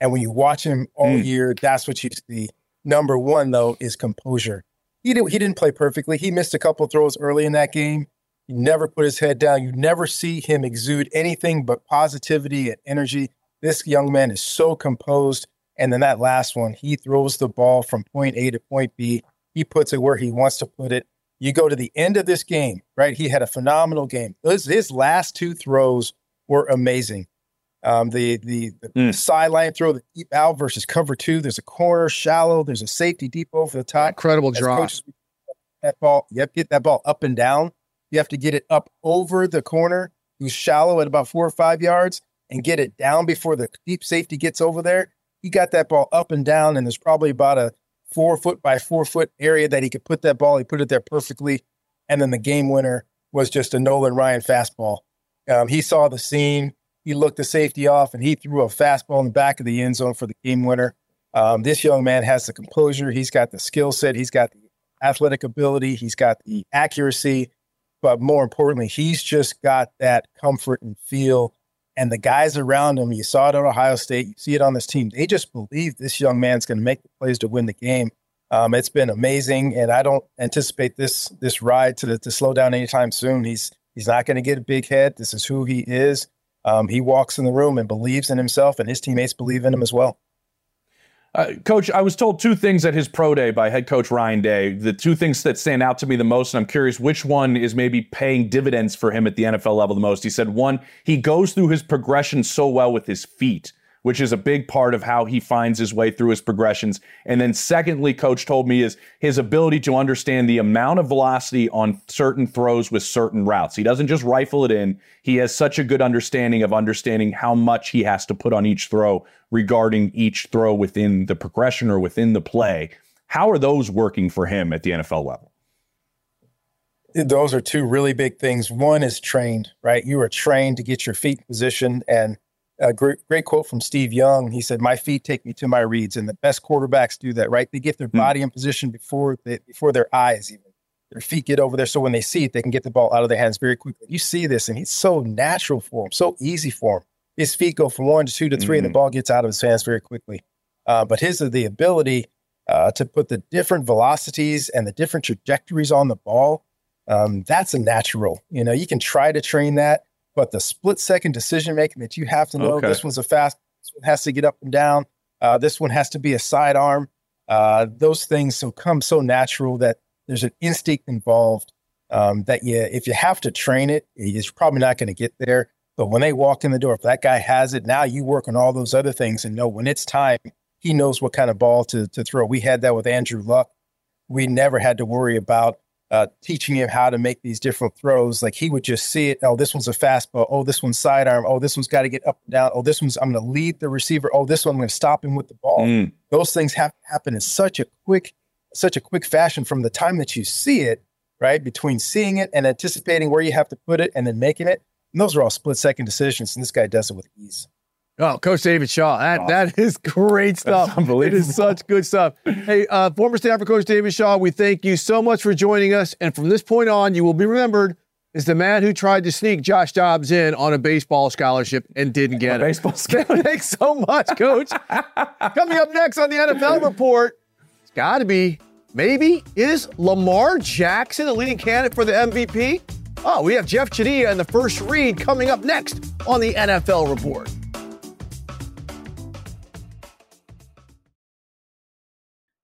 And when you watch him all mm. year, that's what you see. Number one, though, is composure. He didn't he didn't play perfectly. He missed a couple throws early in that game. He never put his head down. You never see him exude anything but positivity and energy. This young man is so composed. And then that last one, he throws the ball from point A to point B. He puts it where he wants to put it. You go to the end of this game, right? He had a phenomenal game. His, his last two throws were amazing. Um, the the, the mm. sideline throw, the deep out versus cover two. There's a corner, shallow. There's a safety deep over the top. Incredible draw. that ball, you have to get that ball up and down. You have to get it up over the corner, who's shallow at about four or five yards, and get it down before the deep safety gets over there he got that ball up and down, and there's probably about a four foot by four foot area that he could put that ball. He put it there perfectly. And then the game winner was just a Nolan Ryan fastball. Um, he saw the seam. He looked the safety off and he threw a fastball in the back of the end zone for the game winner. Um, this young man has the composure. He's got the skill set. He's got the athletic ability. He's got the accuracy. But more importantly, he's just got that comfort and feel and the guys around him, you saw it at Ohio State, you see it on this team. They just believe this young man's going to make the plays to win the game. Um, it's been amazing, and I don't anticipate this this ride to to slow down anytime soon. He's he's not going to get a big head. This is who he is. Um, he walks in the room and believes in himself, and his teammates believe in him as well. Uh, coach, I was told two things at his pro day by head coach Ryan Day. The two things that stand out to me the most, and I'm curious which one is maybe paying dividends for him at the NFL level the most. He said, one, he goes through his progression so well with his feet which is a big part of how he finds his way through his progressions. And then, secondly, coach told me is his ability to understand the amount of velocity on certain throws with certain routes. He doesn't just rifle it in, he has such a good understanding of understanding how much he has to put on each throw regarding each throw within the progression or within the play. How are those working for him at the NFL level? Those are two really big things. One is trained, right? You are trained to get your feet positioned and a great, great quote from Steve Young. He said, "My feet take me to my reads," and the best quarterbacks do that. Right? They get their hmm. body in position before they, before their eyes even. Their feet get over there, so when they see it, they can get the ball out of their hands very quickly. You see this, and it's so natural for him, so easy for him. His feet go from one to two to 3 mm-hmm. and the mm-hmm. ball gets out of his hands very quickly. Uh, but his is the ability uh, to put the different velocities and the different trajectories on the ball. Um, that's a natural. You know, you can try to train that but the split second decision making that you have to know okay. this one's a fast, this one has to get up and down, uh, this one has to be a sidearm. Uh, those things so come so natural that there's an instinct involved um, that you, if you have to train it, you're probably not going to get there. But when they walk in the door, if that guy has it, now you work on all those other things and know when it's time, he knows what kind of ball to, to throw. We had that with Andrew Luck. We never had to worry about uh, teaching him how to make these different throws. Like he would just see it. Oh, this one's a fastball. Oh, this one's sidearm. Oh, this one's got to get up and down. Oh, this one's I'm going to lead the receiver. Oh, this one I'm going to stop him with the ball. Mm. Those things have to happen in such a quick, such a quick fashion from the time that you see it, right? Between seeing it and anticipating where you have to put it and then making it. And those are all split second decisions, and this guy does it with ease. Oh, Coach David Shaw. That, that is great stuff. unbelievable. It is such good stuff. Hey, uh, former Stanford coach David Shaw, we thank you so much for joining us. And from this point on, you will be remembered as the man who tried to sneak Josh Dobbs in on a baseball scholarship and didn't get a it. Baseball scholarship. Thanks so much, Coach. Coming up next on the NFL report, it's got to be maybe is Lamar Jackson the leading candidate for the MVP? Oh, we have Jeff Chadiha and the first read coming up next on the NFL report.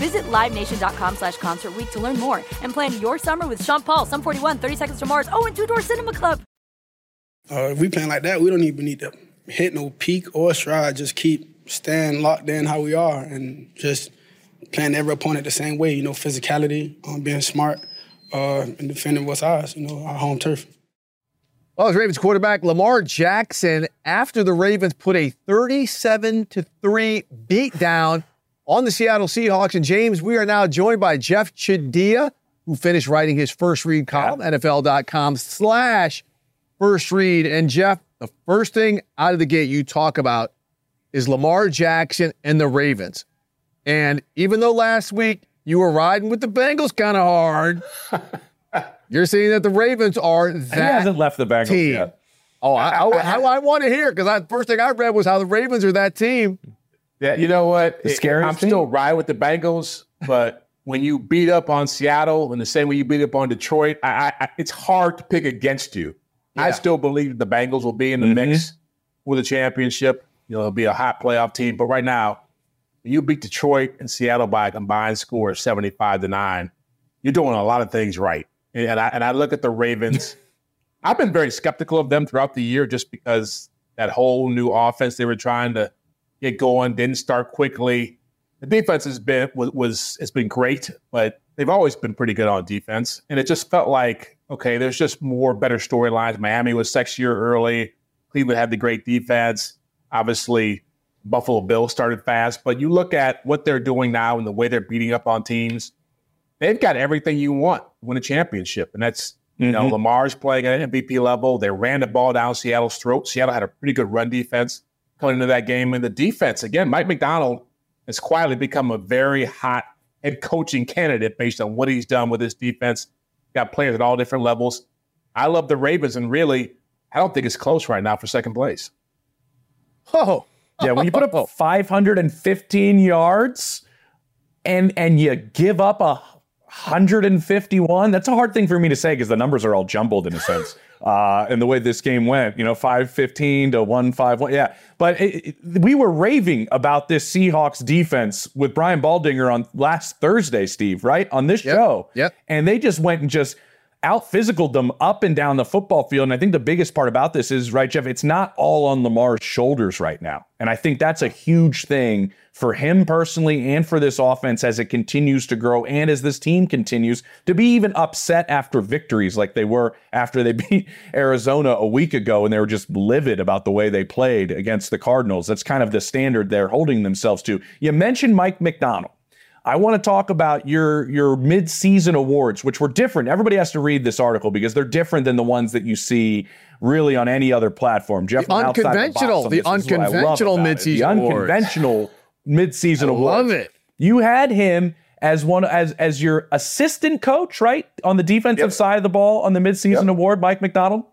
Visit LiveNation.com slash Concert Week to learn more and plan your summer with Sean Paul, Sum 41, 30 Seconds to Mars, oh, and Two Door Cinema Club. Uh, if we playing like that, we don't even need to hit no peak or stride. Just keep staying locked in how we are and just playing every opponent the same way. You know, physicality, um, being smart, uh, and defending what's ours. You know, our home turf. Well, as Ravens quarterback Lamar Jackson, after the Ravens put a 37 to 3 beatdown on the Seattle Seahawks. And James, we are now joined by Jeff Chadiha, who finished writing his first read column, yeah. NFL.com slash first read. And Jeff, the first thing out of the gate you talk about is Lamar Jackson and the Ravens. And even though last week you were riding with the Bengals kind of hard, you're saying that the Ravens are that he hasn't left the Bengals team. yet. Oh, I, I, I, I want to hear because the first thing I read was how the Ravens are that team. Yeah, you know what? The scary. I'm still riding with the Bengals, but when you beat up on Seattle in the same way you beat up on Detroit, I, I, it's hard to pick against you. Yeah. I still believe the Bengals will be in the mm-hmm. mix with a championship. You know, it'll be a hot playoff team. But right now, you beat Detroit and Seattle by a combined score of 75 to 9. You're doing a lot of things right. And I, and I look at the Ravens. I've been very skeptical of them throughout the year just because that whole new offense they were trying to get going, didn't start quickly. The defense has been was, was has been great, but they've always been pretty good on defense. And it just felt like okay, there's just more better storylines. Miami was sexier early. Cleveland had the great defense. Obviously, Buffalo Bills started fast, but you look at what they're doing now and the way they're beating up on teams. They've got everything you want to win a championship, and that's you mm-hmm. know Lamar's playing at an MVP level. They ran the ball down Seattle's throat. Seattle had a pretty good run defense coming into that game. And the defense, again, Mike Macdonald has quietly become a very hot head coaching candidate based on what he's done with his defense. Got players at all different levels. I love the Ravens, and really, I don't think it's close right now for second place. Oh, yeah. When you put up 515 yards and and you give up a 151, that's a hard thing for me to say because the numbers are all jumbled in a sense uh, and the way this game went, you know, 515 to 151. Yeah. But it, it, we were raving about this Seahawks defense with Brian Baldinger on last Thursday, Steve, right? On this yep. show. Yep. And they just went and just out physicaled them up and down the football field. And I think the biggest part about this is, right, Jeff, it's not all on Lamar's shoulders right now. And I think that's a huge thing for him personally and for this offense as it continues to grow and as this team continues to be even upset after victories like they were after they beat Arizona a week ago and they were just livid about the way they played against the Cardinals. That's kind of the standard they're holding themselves to. You mentioned Mike Macdonald. I want to talk about your your mid-season awards, which were different. Everybody has to read this article because they're different than the ones that you see really on any other platform. Jeff, the unconventional, the, the unconventional mid-season the unconventional mid-season award. Love it. You had him as one as as your assistant coach, right, on the defensive yep. side of the ball on the mid-season yep. award, Mike Macdonald.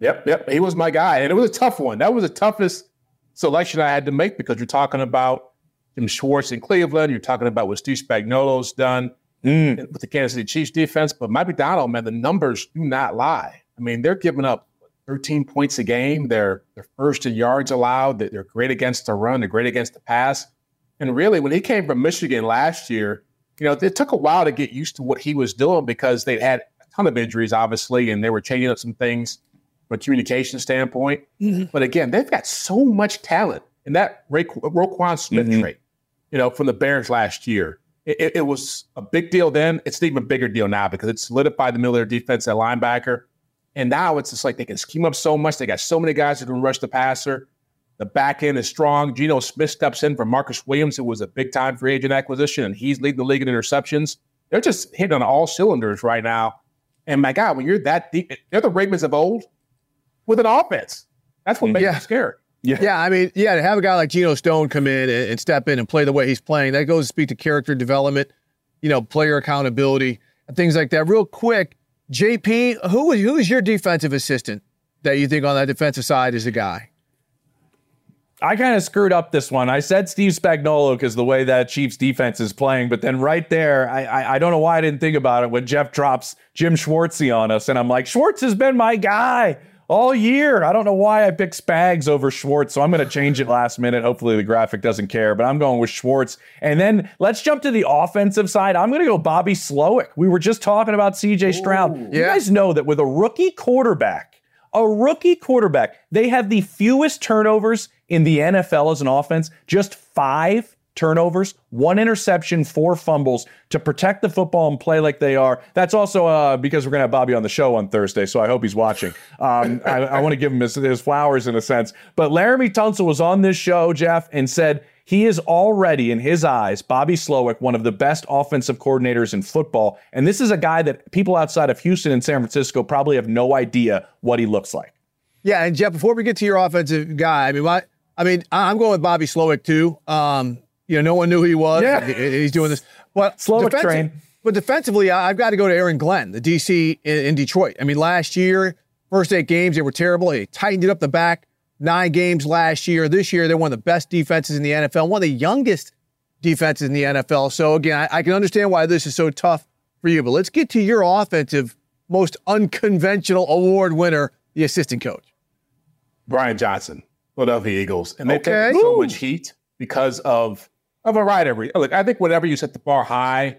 Yep, yep, he was my guy, and it was a tough one. That was the toughest selection I had to make because you're talking about Jim Schwartz in Cleveland. You're talking about what Steve Spagnuolo's done mm. with the Kansas City Chiefs defense. But Mike Macdonald, man, the numbers do not lie. I mean, they're giving up 13 points a game. They're they're first in yards allowed. They're great against the run. They're great against the pass. And really, when he came from Michigan last year, you know, it took a while to get used to what he was doing because they'd had a ton of injuries, obviously, and they were changing up some things from a communication standpoint. Mm-hmm. But again, they've got so much talent And that Ra- Roquan Smith mm-hmm. trade you know, from the Bears last year. It, it, was a big deal then. It's an even bigger deal now because it solidified the middle of their defense at linebacker. And now it's just like they can scheme up so much. They got so many guys that can rush the passer. The back end is strong. Geno Smith steps in for Marcus Williams, who was a big time free agent acquisition, and he's leading the league in interceptions. They're just hitting on all cylinders right now. And my God, when you're that deep, they're the Ravens of old with an offense. That's what makes yeah. them scary. Yeah. yeah, I mean, yeah, to have a guy like Geno Stone come in and, and, step in and play the way he's playing, that goes to speak to character development, you know, player accountability and things like that. Real quick, JP, who is who is your defensive assistant that you think on that defensive side is a guy? I kind of screwed up this one. I said Steve Spagnuolo because the way that Chiefs defense is playing, but then right there, I, I, I don't know why I didn't think about it when Jeff drops Jim Schwartzy on us, and I'm like, Schwartz has been my guy all year. I don't know why I picked Spags over Schwartz, so I'm going to change it last minute. Hopefully the graphic doesn't care, but I'm going with Schwartz. And then let's jump to the offensive side. I'm going to go Bobby Slowik. We were just talking about CJ Stroud. You guys know that with a rookie quarterback, a rookie quarterback, they have the fewest turnovers in the NFL as an offense, just five turnovers, one interception, four fumbles to protect the football and play like they are. That's also uh, because we're going to have Bobby on the show on Thursday, so I hope he's watching. Um, I, I want to give him his, his flowers in a sense. But Laremy Tunsil was on this show, Jeff, and said he is already, in his eyes, Bobby Slowik, one of the best offensive coordinators in football. And this is a guy that people outside of Houston and San Francisco probably have no idea what he looks like. Yeah, and Jeff, before we get to your offensive guy, I mean, my, I mean, I'm going with Bobby Slowik too. Um, you know, no one knew who he was. Yeah. he's doing this. But Slowik defensive- train. But defensively, I- I've got to go to Aaron Glenn, the DC in, in Detroit. I mean, last year, first eight games they were terrible. They tightened it up the back. Nine games last year. This year, they're one of the best defenses in the NFL, one of the youngest defenses in the NFL. So again, I, I can understand why this is so tough for you. But let's get to your offensive, most unconventional award winner, the assistant coach. Brian Johnson, Philadelphia Eagles, and they Okay. take so much heat because of of a of reasons. Look, I think whenever you set the bar high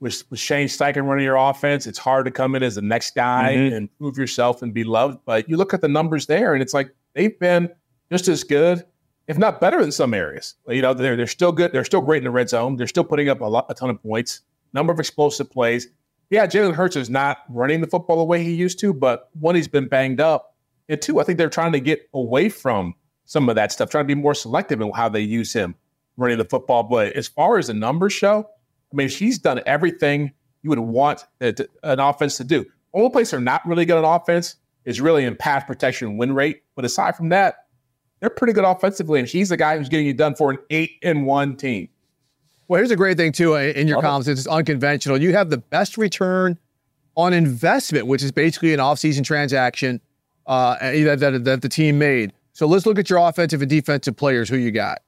with, with Shane Steichen running your offense, it's hard to come in as the next guy Mhm. and prove yourself and be loved. But you look at the numbers there, and it's like they've been just as good, if not better, in some areas. You know, they're they're still good. They're still great in the red zone. They're still putting up a lot, a ton of points. Number of explosive plays. Yeah, Jalen Hurts is not running the football the way he used to, but one, he's been banged up, and two, I think they're trying to get away from some of that stuff, trying to be more selective in how they use him running the football. But as far as the numbers show, I mean, she's done everything you would want an offense to do. Only place they're not really good on offense is really in pass protection win rate. But aside from that, they're pretty good offensively, and she's the guy who's getting you done for an eight and one team. Well, here's a great thing too uh, in your Love it. columns. It's unconventional. You have the best return on investment, which is basically an offseason transaction uh, that, that, that the team made. So let's look at your offensive and defensive players. Who you got?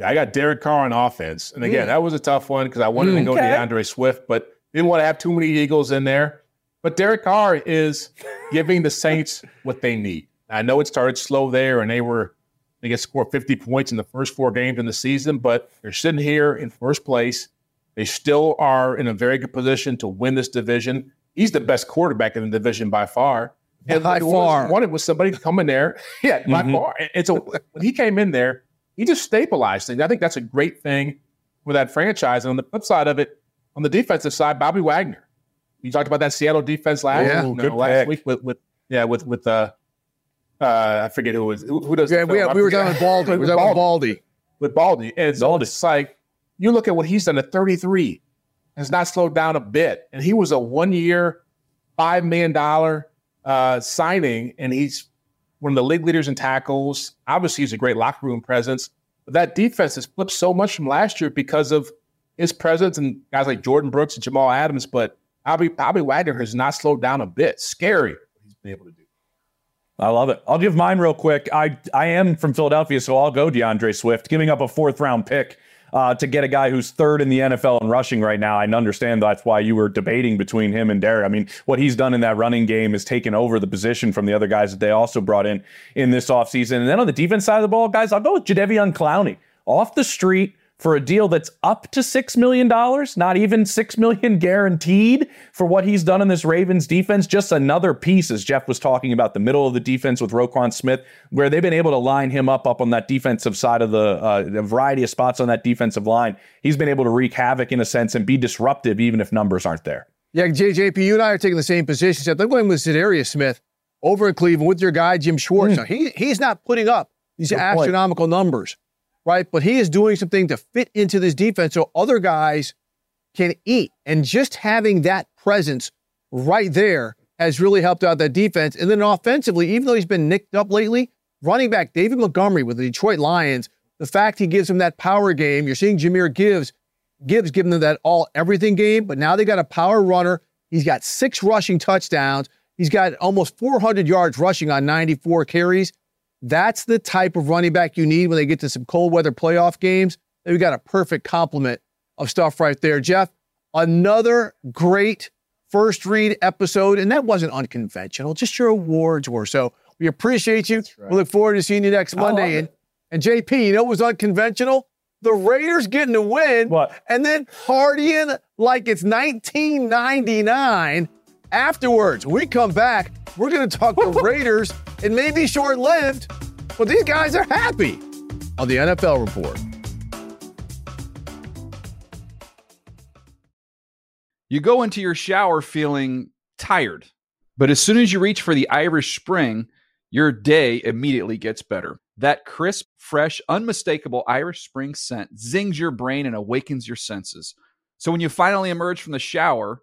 Yeah, I got Derek Carr on offense. And again, Mm. that was a tough one because I wanted to go Okay. DeAndre Swift, but didn't want to have too many Eagles in there. But Derek Carr is giving the Saints what they need. I know it started slow there and they were they get scored 50 points in the first four games in the season, but they're sitting here in first place. They still are in a very good position to win this division. He's the best quarterback in the division by far. And By far. wanted was somebody to come in there. Yeah, by Mhm. far. And so when he came in there, he just stabilized things. I think that's a great thing for that franchise. And on the flip side of it, on the defensive side, Bobby Wagner. You talked about that Seattle defense last, Yeah, you know, last week with, with yeah with with uh, uh I forget who was who, who does Yeah, we, film? I we were forget. talking with Baldy. We were talking with Baldy. with Baldy. And so it's like you look at what he's done at 33, has not slowed down a bit. And he was a one year, $5 million uh, signing, and he's one of the league leaders in tackles. Obviously, he's a great locker room presence. But that defense has flipped so much from last year because of his presence and guys like Jordyn Brooks and Jamal Adams. But Bobby, Bobby Wagner has not slowed down a bit. Scary what he's been able to do. I love it. I'll give mine real quick. I I am from Philadelphia, so I'll go DeAndre Swift, giving up a fourth round pick uh, to get a guy who's third in the NFL in rushing right now. I understand that's why you were debating between him and Derek. I mean, what he's done in that running game is taken over the position from the other guys that they also brought in in this offseason. And then on the defense side of the ball, guys, I'll go with Jadeveon Clowney off the street for a deal that's up to $6 million, not even 6 million guaranteed for what he's done in this Ravens defense. Just another piece, as Jeff was talking about, the middle of the defense with Roquan Smith, where they've been able to line him up up on that defensive side of the uh, a variety of spots on that defensive line. He's been able to wreak havoc in a sense and be disruptive, even if numbers aren't there. Yeah, JJP, you and I are taking the same position. Except I'm going with Za'Darius Smith over in Cleveland with your guy Jim Schwartz. Now, he he's not putting up these Good point. astronomical numbers, right? But he is doing something to fit into this defense so other guys can eat. And just having that presence right there has really helped out that defense. And then offensively, even though he's been nicked up lately, running back David Montgomery with the Detroit Lions, the fact he gives him that power game, you're seeing Jahmyr Gibbs Gibbs giving them that all everything game, but now they got a power runner. He's got six rushing touchdowns. He's got almost 400 yards rushing on 94 carries. That's the type of running back you need when they get to some cold weather playoff games. We got a perfect complement of stuff right there. Jeff, another great first read episode, and that wasn't unconventional, just your awards were. So we appreciate you. We look forward to seeing you next Monday. And, and JP, you know what was unconventional? The Raiders getting the win what? and then partying like it's 1999 afterwards. When we come back, we're going to talk the Raiders. It may be short lived, but these guys are happy on the NFL report. You go into your shower feeling tired, but as soon as you reach for the Irish Spring, your day immediately gets better. That crisp, fresh, unmistakable Irish Spring scent zings your brain and awakens your senses. So when you finally emerge from the shower,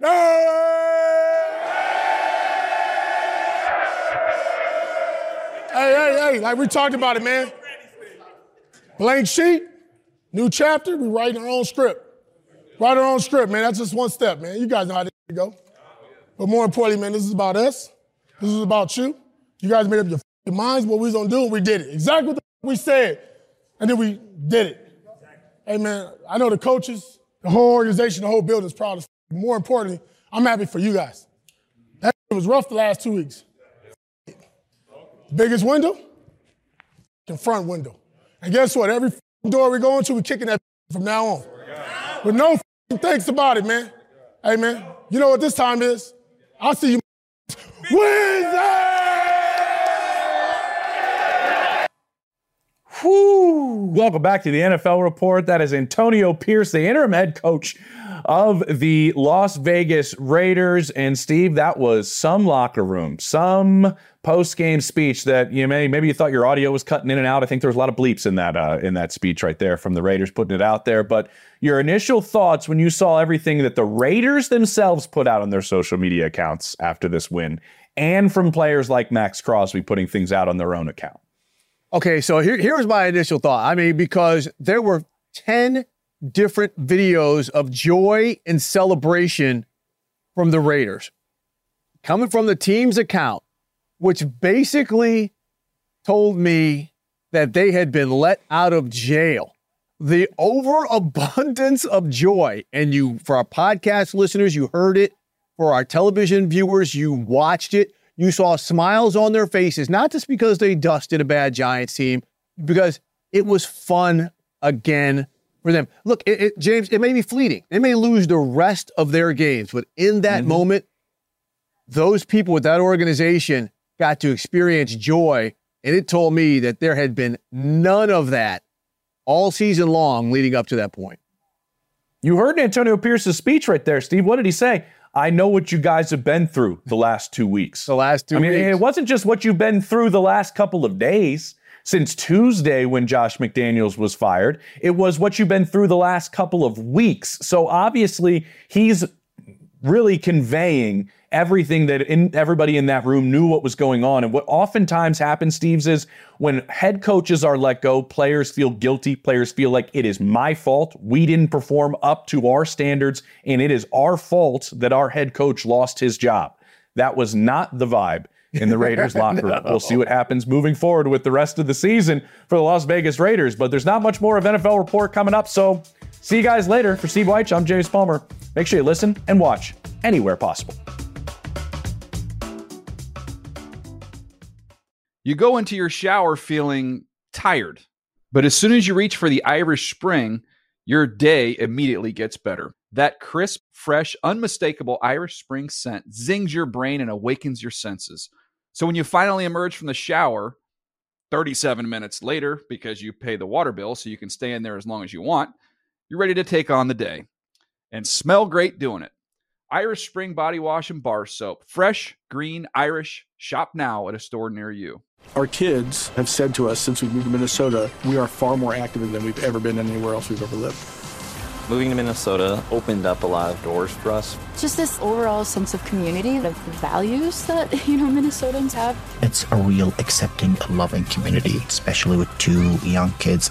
Hey, hey, hey, like we talked about it, man. Blank sheet, new chapter, we write our own script. Write our own script, man. That's just one step, man. You guys know how to go. But more importantly, man, this is about us. This is about you. You guys made up your minds what we was gonna do, and we did it. Exactly what we said, and then we did it. Hey man, I know the coaches, the whole organization, the whole building is proud of. More importantly, I'm happy for you guys. That was rough the last two weeks. Biggest window, the front window. And guess what? Every door we go into, we're kicking that from now on. With no thanks about it, man. Hey man, you know what this time is? I'll see you Wednesday! Welcome back to the NFL report. That is Antonio Pierce, the interim head coach of the Las Vegas Raiders. And Steve, that was some locker room, some post-game speech that you may maybe you thought your audio was cutting in and out. I think there was a lot of bleeps in that uh, in that speech right there from the Raiders putting it out there. But your initial thoughts when you saw everything that the Raiders themselves put out on their social media accounts after this win, and from players like Maxx Crosby putting things out on their own account. Okay, so here, here's my initial thought. I mean, because there were 10 different videos of joy and celebration from the Raiders coming from the team's account, which basically told me that they had been let out of jail. The overabundance of joy, and you, for our podcast listeners, you heard it. For our television viewers, you watched it. You saw smiles on their faces, not just because they dusted a bad Giants team, because it was fun again for them. Look, it, it, James, it may be fleeting. They may lose the rest of their games, but in that mm-hmm. moment, those people with that organization got to experience joy. And it told me that there had been none of that all season long leading up to that point. You heard Antonio Pierce's speech right there, Steve. What did he say? I know what you guys have been through the last two weeks. The last two I mean, weeks. it wasn't just what you've been through the last couple of days since Tuesday when Josh McDaniels was fired. It was what you've been through the last couple of weeks. So obviously, he's really conveying everything that in, everybody in that room knew what was going on. And what oftentimes happens, Steves, is when head coaches are let go, players feel guilty. Players feel like it is my fault. We didn't perform up to our standards, and it is our fault that our head coach lost his job. That was not the vibe in the Raiders locker room. no. We'll see what happens moving forward with the rest of the season for the Las Vegas Raiders. But there's not much more of NFL report coming up. So see you guys later. For Steve Wyche, I'm James Palmer. Make sure you listen and watch anywhere possible. You go into your shower feeling tired, but as soon as you reach for the Irish Spring, your day immediately gets better. That crisp, fresh, unmistakable Irish Spring scent zings your brain and awakens your senses. So when you finally emerge from the shower 37 minutes later, because you pay the water bill so you can stay in there as long as you want, you're ready to take on the day and smell great doing it. Irish Spring Body Wash and Bar Soap. Fresh, green, Irish. Shop now at a store near you. Our kids have said to us since we moved to Minnesota, we are far more active than we've ever been anywhere else we've ever lived. Moving to Minnesota opened up a lot of doors for us. Just this overall sense of community, the values that, you know, Minnesotans have. It's a real accepting, loving community, especially with two young kids.